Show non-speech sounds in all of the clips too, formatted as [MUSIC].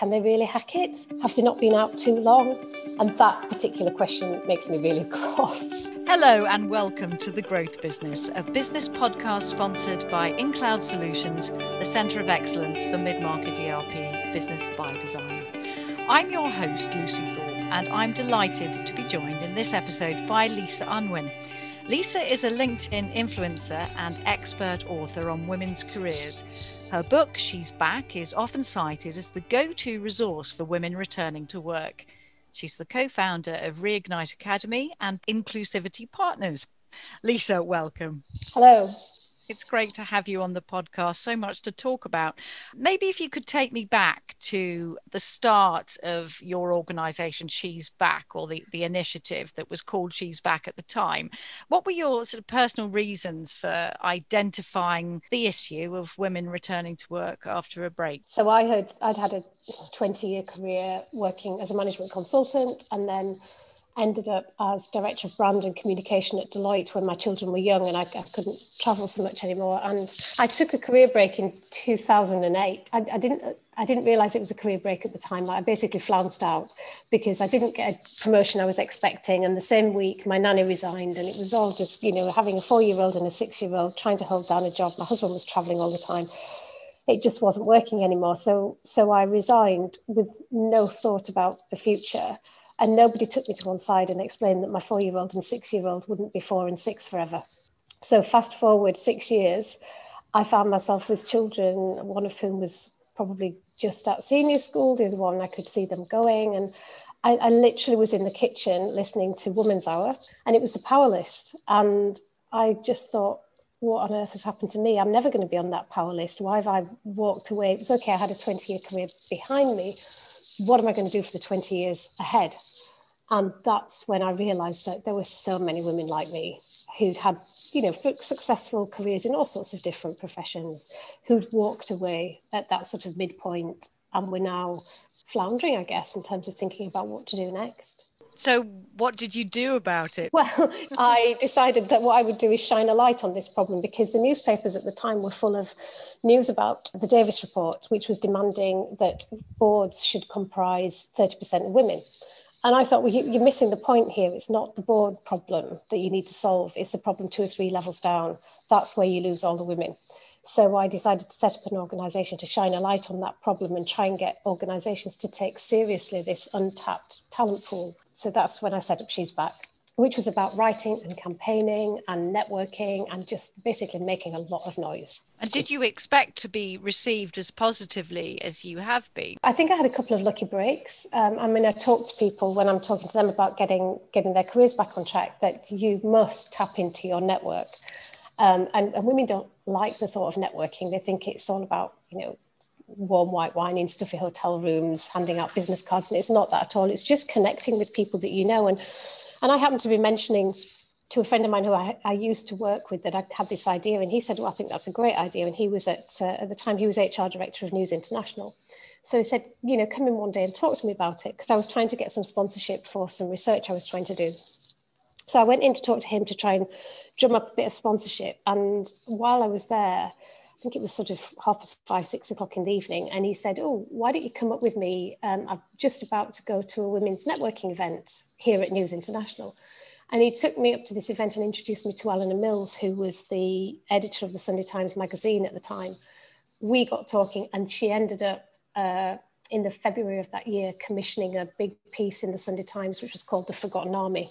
can they really hack it? Have they not been out too long? And that particular question makes me really [LAUGHS] cross. Hello, and welcome to The Growth Business, a business podcast sponsored by InCloud Solutions, the Centre of Excellence for Mid Market ERP Business ByDesign. I'm your host, Lucy Thorpe, and I'm delighted to be joined in this episode by Lisa Unwin. Lisa is a LinkedIn influencer and expert author on women's careers. Her book, She's Back, is often cited as the go to resource for women returning to work. She's the co founder of Reignite Academy and Inclusivity Partners. Lisa, welcome. Hello. It's great to have you on the podcast. So much to talk about. Maybe if you could take me back to the start of your organization, She's Back, or the, the initiative that was called She's Back at the time. What were your sort of personal reasons for identifying the issue of women returning to work after a break? So I had I'd had a 20 year career working as a management consultant and then ended up as director of brand and communication at Deloitte when my children were young and I, I couldn't travel so much anymore. And I took a career break in 2008. I, I didn't I didn't realize it was a career break at the time. I basically flounced out because I didn't get a promotion I was expecting. And the same week, my nanny resigned, and it was all just, you know, having a four year old and a six year old trying to hold down a job. My husband was traveling all the time. It just wasn't working anymore. So, so I resigned with no thought about the future. And nobody took me to one side and explained that my four year old and six year old wouldn't be four and six forever. So, fast forward six years, I found myself with children, one of whom was probably just at senior school, the other one I could see them going. And I, I literally was in the kitchen listening to Woman's Hour, and it was the power list. And I just thought, what on earth has happened to me? I'm never going to be on that power list. Why have I walked away? It was okay, I had a 20 year career behind me. What am I going to do for the 20 years ahead? And that's when I realized that there were so many women like me who'd had, you know, successful careers in all sorts of different professions, who'd walked away at that sort of midpoint and were now floundering, I guess, in terms of thinking about what to do next. So, what did you do about it? Well, [LAUGHS] I decided that what I would do is shine a light on this problem because the newspapers at the time were full of news about the Davies report, which was demanding that boards should comprise 30% of women. And I thought, well, you, are missing the point here. It's not the board problem that you need to solve, it's the problem two or three levels down. That's where you lose all the women. So I decided to set up an organisation to shine a light on that problem and try and get organisations to take seriously this untapped talent pool. So that's when I set up She's Back which was about writing and campaigning and networking and just basically making a lot of noise. And did you expect to be received as positively as you have been? I think I had a couple of lucky breaks. Um, I mean, I talk to people when I'm talking to them about getting getting their careers back on track that you must tap into your network. Um, and, and women don't like the thought of networking. They think it's all about you know warm white wine in stuffy hotel rooms, handing out business cards, and it's not that at all. It's just connecting with people that you know and and I happened to be mentioning to a friend of mine who I, I, used to work with that I had this idea, and he said, "Well, I think that's a great idea." And he was at uh, at the time he was HR director of News International, so he said, "You know, come in one day and talk to me about it," because I was trying to get some sponsorship for some research I was trying to do. So I went in to talk to him to try and drum up a bit of sponsorship. And while I was there, think it was sort of half past five, six o'clock in the evening, and he said, "Oh, why don't you come up with me? Um, I'm just about to go to a women's networking event here at News International." And he took me up to this event and introduced me to Eleanor Mills, who was the editor of the Sunday Times magazine at the time. We got talking, and she ended up uh, in the February of that year commissioning a big piece in the Sunday Times, which was called "The Forgotten Army."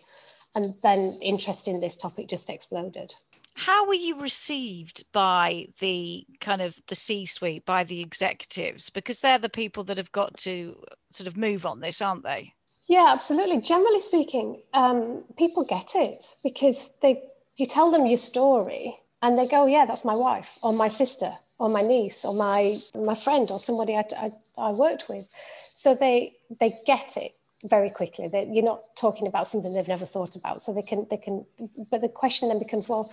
And then interest in this topic just exploded how were you received by the kind of the c suite by the executives? Because they're the people that have got to sort of move on this aren't they? Yeah absolutely. Generally speaking um, people get it because they you tell them your story and they go yeah that's my wife or my sister or my niece or my my friend or somebody I, I, I worked with. So they they get it very quickly. That you're not talking about something they've never thought about. So they can they can but the question then becomes well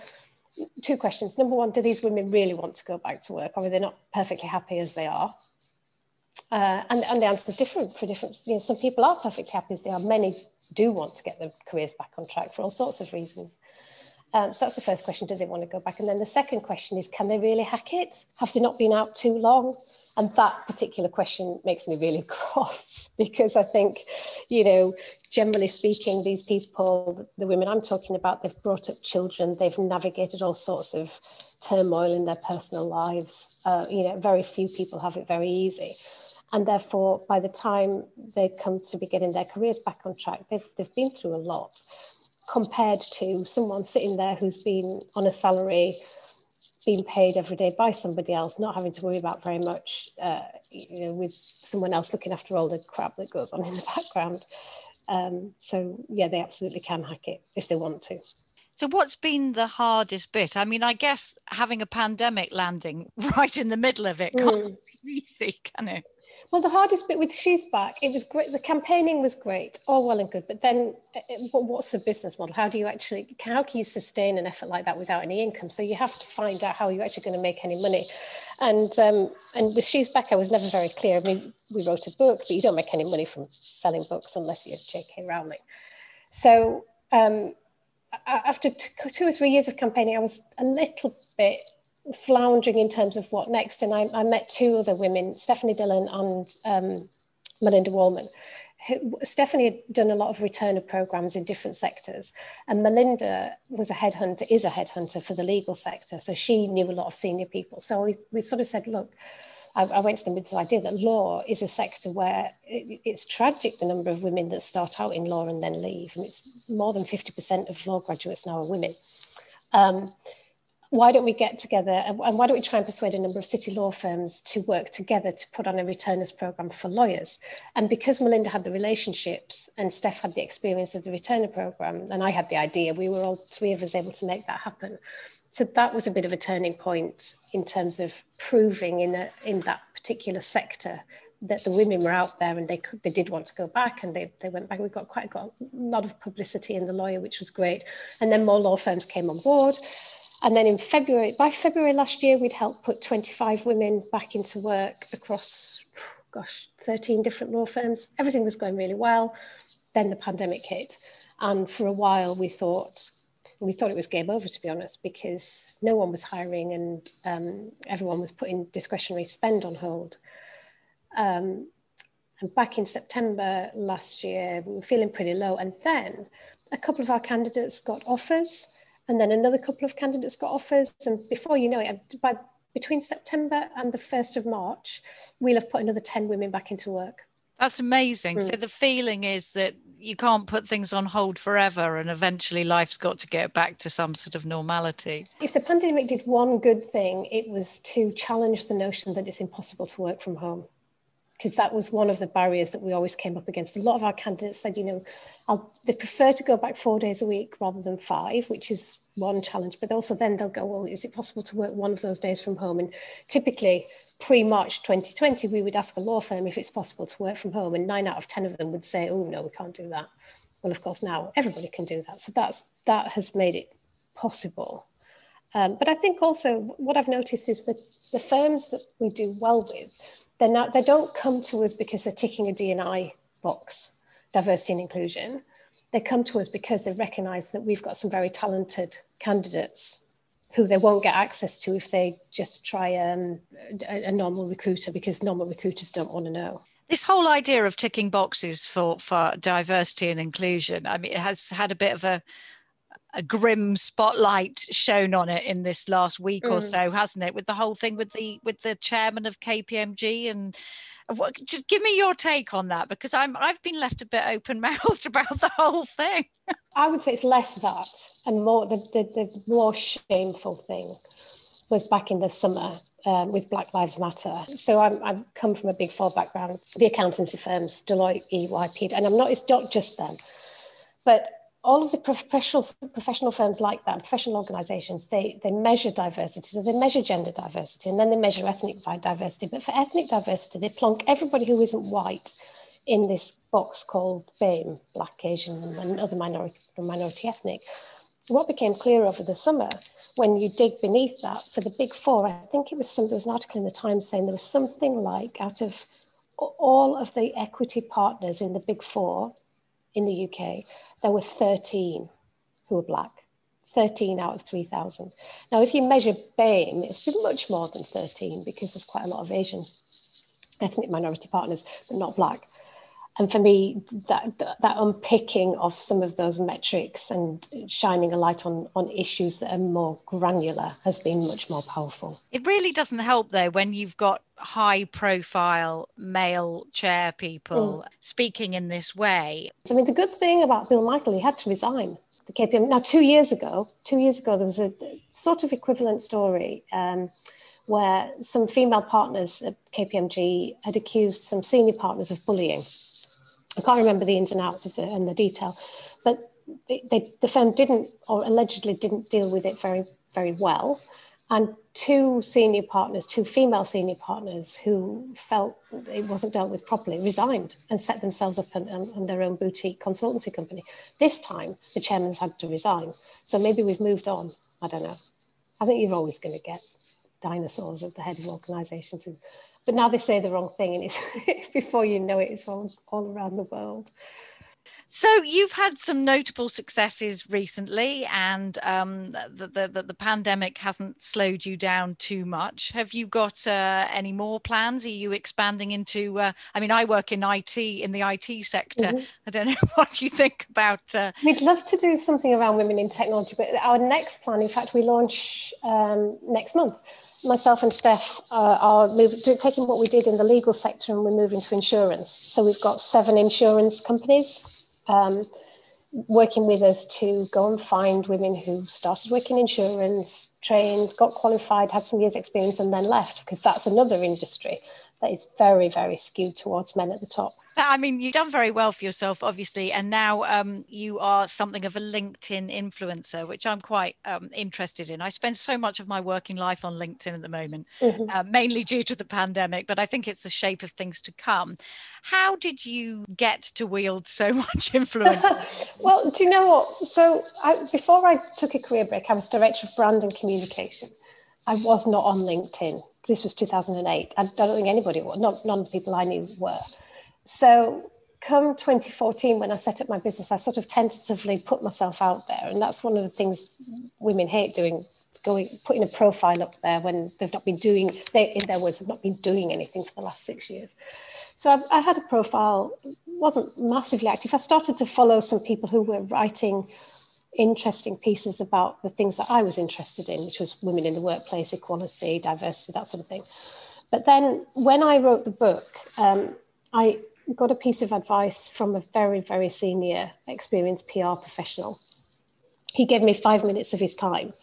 two questions. Number one, do these women really want to go back to work or are they not perfectly happy as they are? Uh, and, and the answer is different for different, you know, some people are perfectly happy as they are. Many do want to get their careers back on track for all sorts of reasons. Um, so that's the first question, do they want to go back? And then the second question is, can they really hack it? Have they not been out too long? And that particular question makes me really [LAUGHS] cross because I think, you know, generally speaking, these people, the women I'm talking about, they've brought up children, they've navigated all sorts of turmoil in their personal lives. Uh, you know, very few people have it very easy. And therefore, by the time they come to be getting their careers back on track, they've, they've been through a lot compared to someone sitting there who's been on a salary being paid every day by somebody else, not having to worry about very much, uh, you know, with someone else looking after all the crap that goes on in the [LAUGHS] background. Um, so yeah, they absolutely can hack it if they want to. So, what's been the hardest bit? I mean, I guess having a pandemic landing [LAUGHS] right in the middle of it can't mm. [LAUGHS] be easy, can it? Well, the hardest bit with She's Back, it was great. The campaigning was great, all well and good. But then, uh, uh, what's the business model? How do you actually, how can you sustain an effort like that without any income? So, you have to find out how you're actually going to make any money. And um, and with She's Back, I was never very clear. I mean, we wrote a book, but you don't make any money from selling books unless you're J.K. Rowling. So, um, after two or three years of campaigning, I was a little bit floundering in terms of what next. And I, I met two other women, Stephanie Dillon and um, Melinda Wallman. Stephanie had done a lot of returner programs in different sectors, and Melinda was a headhunter, is a headhunter for the legal sector. So she knew a lot of senior people. So we, we sort of said, look, I, I went to them with this idea that law is a sector where it, it's tragic the number of women that start out in law and then leave. And it's more than 50% of law graduates now are women. Um, why don't we get together and why don't we try and persuade a number of city law firms to work together to put on a returners program for lawyers and because melinda had the relationships and steph had the experience of the returner program and i had the idea we were all three of us able to make that happen so that was a bit of a turning point in terms of proving in a, in that particular sector that the women were out there and they could, they did want to go back and they, they went back. We got quite got a lot of publicity in the lawyer, which was great. And then more law firms came on board. And then in February, by February last year, we'd helped put 25 women back into work across, gosh, 13 different law firms. Everything was going really well. Then the pandemic hit. And for a while, we thought, we thought it was game over, to be honest, because no one was hiring and um, everyone was putting discretionary spend on hold. Um, and back in September last year, we were feeling pretty low. And then a couple of our candidates got offers, and then another couple of candidates got offers. And before you know it, by between September and the 1st of March, we'll have put another 10 women back into work. That's amazing. Mm. So the feeling is that you can't put things on hold forever and eventually life's got to get back to some sort of normality. If the pandemic did one good thing, it was to challenge the notion that it's impossible to work from home because that was one of the barriers that we always came up against. A lot of our candidates said, you know, I'll, they prefer to go back four days a week rather than five, which is one challenge. But also then they'll go, well, is it possible to work one of those days from home? And typically pre-March 2020, we would ask a law firm if it's possible to work from home, and nine out of 10 of them would say, oh, no, we can't do that. Well, of course, now everybody can do that. So that's that has made it possible. Um, but I think also what I've noticed is that the firms that we do well with, they're not, they don't come to us because they're ticking a D&I box, diversity and inclusion. They come to us because they recognize that we've got some very talented candidates who they won't get access to if they just try um, a, a normal recruiter because normal recruiters don't want to know this whole idea of ticking boxes for for diversity and inclusion i mean it has had a bit of a a grim spotlight shown on it in this last week mm. or so hasn't it with the whole thing with the with the chairman of kpmg and what, just give me your take on that because I'm I've been left a bit open mouthed [LAUGHS] about the whole thing. I would say it's less that and more the, the, the more shameful thing was back in the summer um, with Black Lives Matter. So I'm, I've come from a big four background, the accountancy firms, Deloitte, EY, and I'm not, it's not just them. But all of the professional professional firms like that, professional organizations, they, they measure diversity. So they measure gender diversity and then they measure ethnic diversity. But for ethnic diversity, they plonk everybody who isn't white in this box called BAME, Black, Asian, and other minority, minority ethnic. What became clear over the summer when you dig beneath that for the big four, I think it was some, there was an article in the Times saying there was something like out of all of the equity partners in the big four, in the UK, there were 13 who were black. 13 out of 3,000. Now, if you measure BAME, it's much more than 13 because there's quite a lot of Asian ethnic minority partners, but not black and for me that, that unpicking of some of those metrics and shining a light on on issues that are more granular has been much more powerful. It really doesn't help though when you've got high profile male chair people mm. speaking in this way. I mean the good thing about bill michael he had to resign the kpm now two years ago two years ago there was a sort of equivalent story um, where some female partners at KPMG had accused some senior partners of bullying I can't remember the ins and outs of the and the detail, but they, the firm didn't or allegedly didn't deal with it very very well, and two senior partners, two female senior partners who felt it wasn't dealt with properly, resigned and set themselves up on their own boutique consultancy company. This time, the chairman's had to resign, so maybe we've moved on. I don't know. I think you're always going to get dinosaurs at the head of organisations who but now they say the wrong thing and [LAUGHS] it's before you know it it's all, all around the world so you've had some notable successes recently, and um, the, the, the pandemic hasn't slowed you down too much. Have you got uh, any more plans? Are you expanding into? Uh, I mean, I work in IT in the IT sector. Mm-hmm. I don't [LAUGHS] know what you think about. Uh... We'd love to do something around women in technology, but our next plan, in fact, we launch um, next month myself and Steph uh, are move, taking what we did in the legal sector and we're moving to insurance. So we've got seven insurance companies um, working with us to go and find women who started working in insurance, trained, got qualified, had some years' experience, and then left because that's another industry that is very, very skewed towards men at the top. I mean, you've done very well for yourself, obviously, and now um, you are something of a LinkedIn influencer, which I'm quite um, interested in. I spend so much of my working life on LinkedIn at the moment, mm-hmm. uh, mainly due to the pandemic, but I think it's the shape of things to come. How did you get to wield so [LAUGHS] much influence? [LAUGHS] well, do you know what? So, I, before I took a career break, I was director of brand and communication. I was not on LinkedIn. This was 2008. I don't think anybody not, none of the people I knew were. So come 2014 when i set up my business i sort of tentatively put myself out there and that's one of the things women hate doing going putting a profile up there when they've not been doing they in their words have not been doing anything for the last six years so I, I had a profile wasn't massively active i started to follow some people who were writing interesting pieces about the things that i was interested in which was women in the workplace equality diversity that sort of thing but then when i wrote the book um, I got a piece of advice from a very, very senior, experienced PR professional. He gave me five minutes of his time.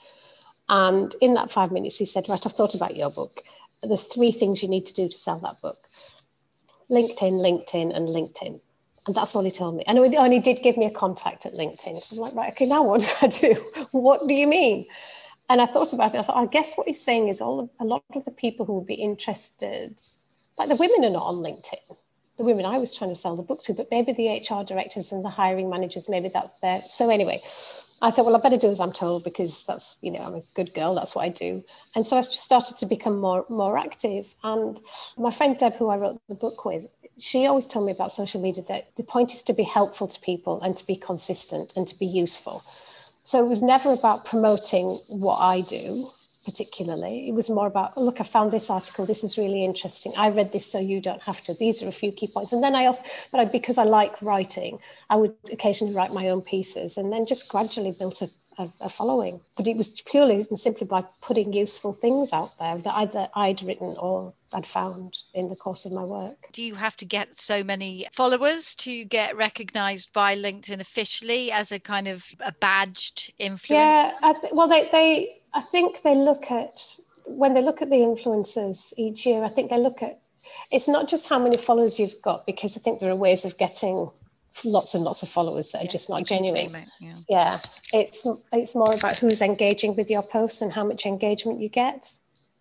And in that five minutes, he said, Right, I've thought about your book. There's three things you need to do to sell that book LinkedIn, LinkedIn, and LinkedIn. And that's all he told me. And he only did give me a contact at LinkedIn. So I'm like, right, okay, now what do I do? [LAUGHS] what do you mean? And I thought about it. I thought, I guess what he's saying is all a lot of the people who would be interested, like the women are not on LinkedIn the women I was trying to sell the book to, but maybe the HR directors and the hiring managers, maybe that's there. So anyway, I thought, well, I better do as I'm told because that's, you know, I'm a good girl. That's what I do. And so I started to become more, more active. And my friend Deb, who I wrote the book with, she always told me about social media that the point is to be helpful to people and to be consistent and to be useful. So it was never about promoting what I do particularly. It was more about, look, I found this article. This is really interesting. I read this so you don't have to. These are a few key points. And then I also, but I, because I like writing, I would occasionally write my own pieces and then just gradually built a, a, a following. But it was purely and simply by putting useful things out there that either I'd written or I'd found in the course of my work. Do you have to get so many followers to get recognized by LinkedIn officially as a kind of a badged influencer? Yeah, th- well, they, they, I think they look at when they look at the influencers each year. I think they look at it's not just how many followers you've got because I think there are ways of getting lots and lots of followers that are yeah, just not genuine. yeah. yeah, it's it's more about who's engaging with your posts and how much engagement you get.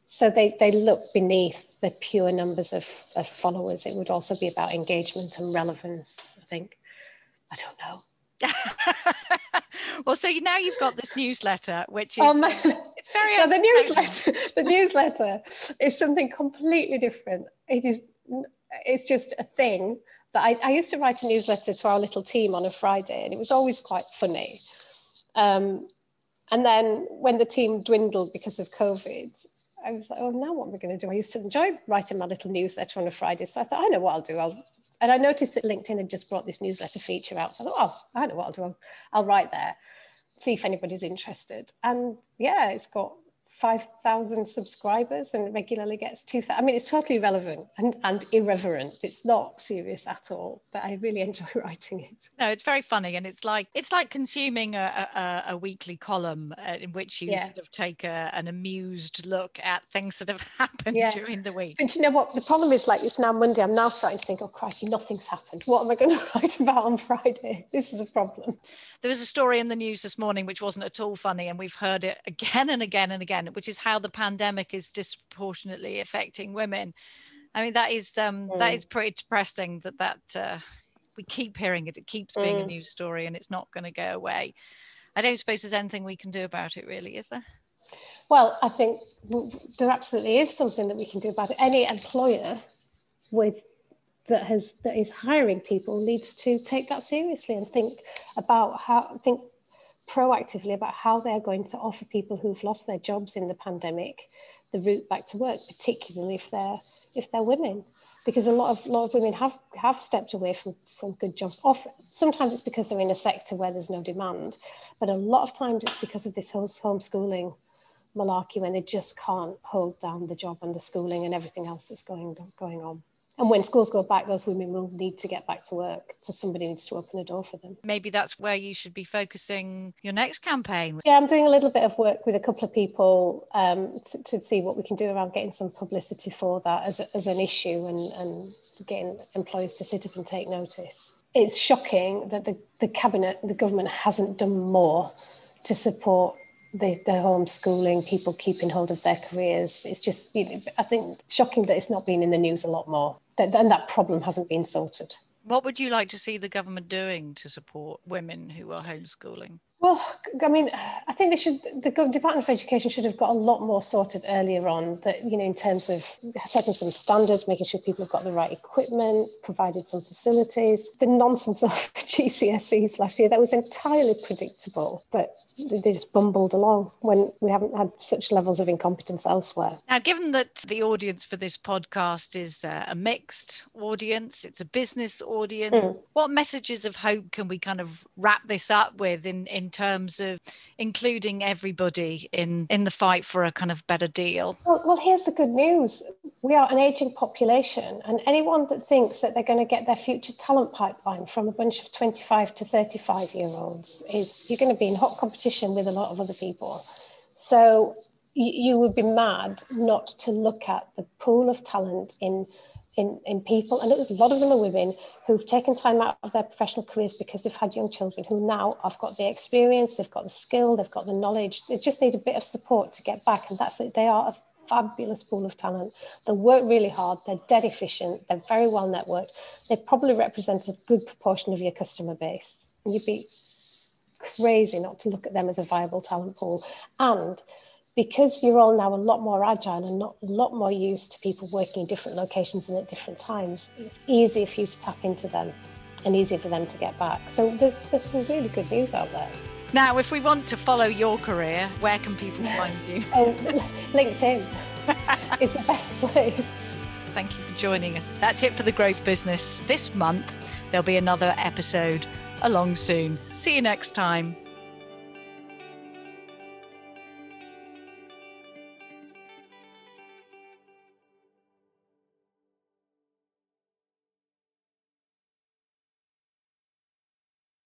So they they look beneath the pure numbers of, of followers. It would also be about engagement and relevance. I think. I don't know. [LAUGHS] well, so now you've got this newsletter, which is um, it's very [LAUGHS] the newsletter. [LAUGHS] The newsletter is something completely different. It is it's just a thing that I, I, used to write a newsletter to our little team on a Friday, and it was always quite funny. Um, and then when the team dwindled because of COVID, I was like, oh, now what am I going to do? I used to enjoy writing my little newsletter on a Friday. So I thought, I know what I'll do. I'll, and I noticed that LinkedIn had just brought this newsletter feature out. So I thought, oh, I know what I'll do. I'll, I'll write there, see if anybody's interested. And yeah, it's got 5,000 subscribers and regularly gets 2,000. I mean, it's totally relevant and, and irreverent. It's not serious at all, but I really enjoy [LAUGHS] writing it. No, it's very funny. And it's like, it's like consuming a, a, a weekly column uh, in which you yeah. sort of take a, an amused look at things that have [LAUGHS] happened yeah. during the week. But you know what? The problem is like, it's now Monday. I'm now starting to think, oh, crikey, nothing's happened. What am I going [LAUGHS] to write about on Friday? This is a problem. There was a story in the news this morning which wasn't at all funny. And we've heard it again and again and again which is how the pandemic is disproportionately affecting women. I mean, that is um, mm. that is pretty depressing. That that uh, we keep hearing it. It keeps being mm. a news story, and it's not going to go away. I don't suppose there's anything we can do about it, really, is there? Well, I think there absolutely is something that we can do about it. Any employer with that has that is hiring people needs to take that seriously and think about how think proactively about how they're going to offer people who've lost their jobs in the pandemic the route back to work, particularly if they're if they're women. Because a lot of lot of women have have stepped away from, from good jobs. Often, sometimes it's because they're in a sector where there's no demand, but a lot of times it's because of this whole homeschooling malarkey when they just can't hold down the job and the schooling and everything else that's going going on. And when schools go back, those women will need to get back to work. So somebody needs to open a door for them. Maybe that's where you should be focusing your next campaign. Yeah, I'm doing a little bit of work with a couple of people um, to, to, see what we can do around getting some publicity for that as, as an issue and, and getting employers to sit up and take notice. It's shocking that the, the cabinet, the government hasn't done more to support the, the homeschooling, people keeping hold of their careers. It's just, you know, I think, shocking that it's not been in the news a lot more. And that problem hasn't been sorted. What would you like to see the government doing to support women who are homeschooling? Well, I mean, I think they should. The Department of Education should have got a lot more sorted earlier on. That you know, in terms of setting some standards, making sure people have got the right equipment, provided some facilities. The nonsense of [LAUGHS] GCSEs last year that was entirely predictable, but they just bumbled along when we haven't had such levels of incompetence elsewhere. Now, given that the audience for this podcast is uh, a mixed audience, it's a business audience. Mm. What messages of hope can we kind of wrap this up with in in terms of including everybody in in the fight for a kind of better deal? Well, well here's the good news: we are an aging population, and anyone that thinks that they're going to get their future talent pipeline from a bunch of 25 to 35 year olds is you're going to be in hot competition with a lot of other people. So you would be mad not to look at the pool of talent in in, in people, and it was a lot of them are women who've taken time out of their professional careers because they've had young children who now have got the experience, they've got the skill, they've got the knowledge. They just need a bit of support to get back, and that's it. They are a fabulous pool of talent. They work really hard, they're dead efficient, they're very well networked. They probably represent a good proportion of your customer base. And you'd be crazy not to look at them as a viable talent pool. And because you're all now a lot more agile and not a lot more used to people working in different locations and at different times, it's easier for you to tap into them and easier for them to get back. So there's, there's some really good news out there. Now, if we want to follow your career, where can people [LAUGHS] find you? oh, LinkedIn is the best [LAUGHS] place. Thank you for joining us. That's it for the growth business. This month, there'll be another episode along soon. See you next time.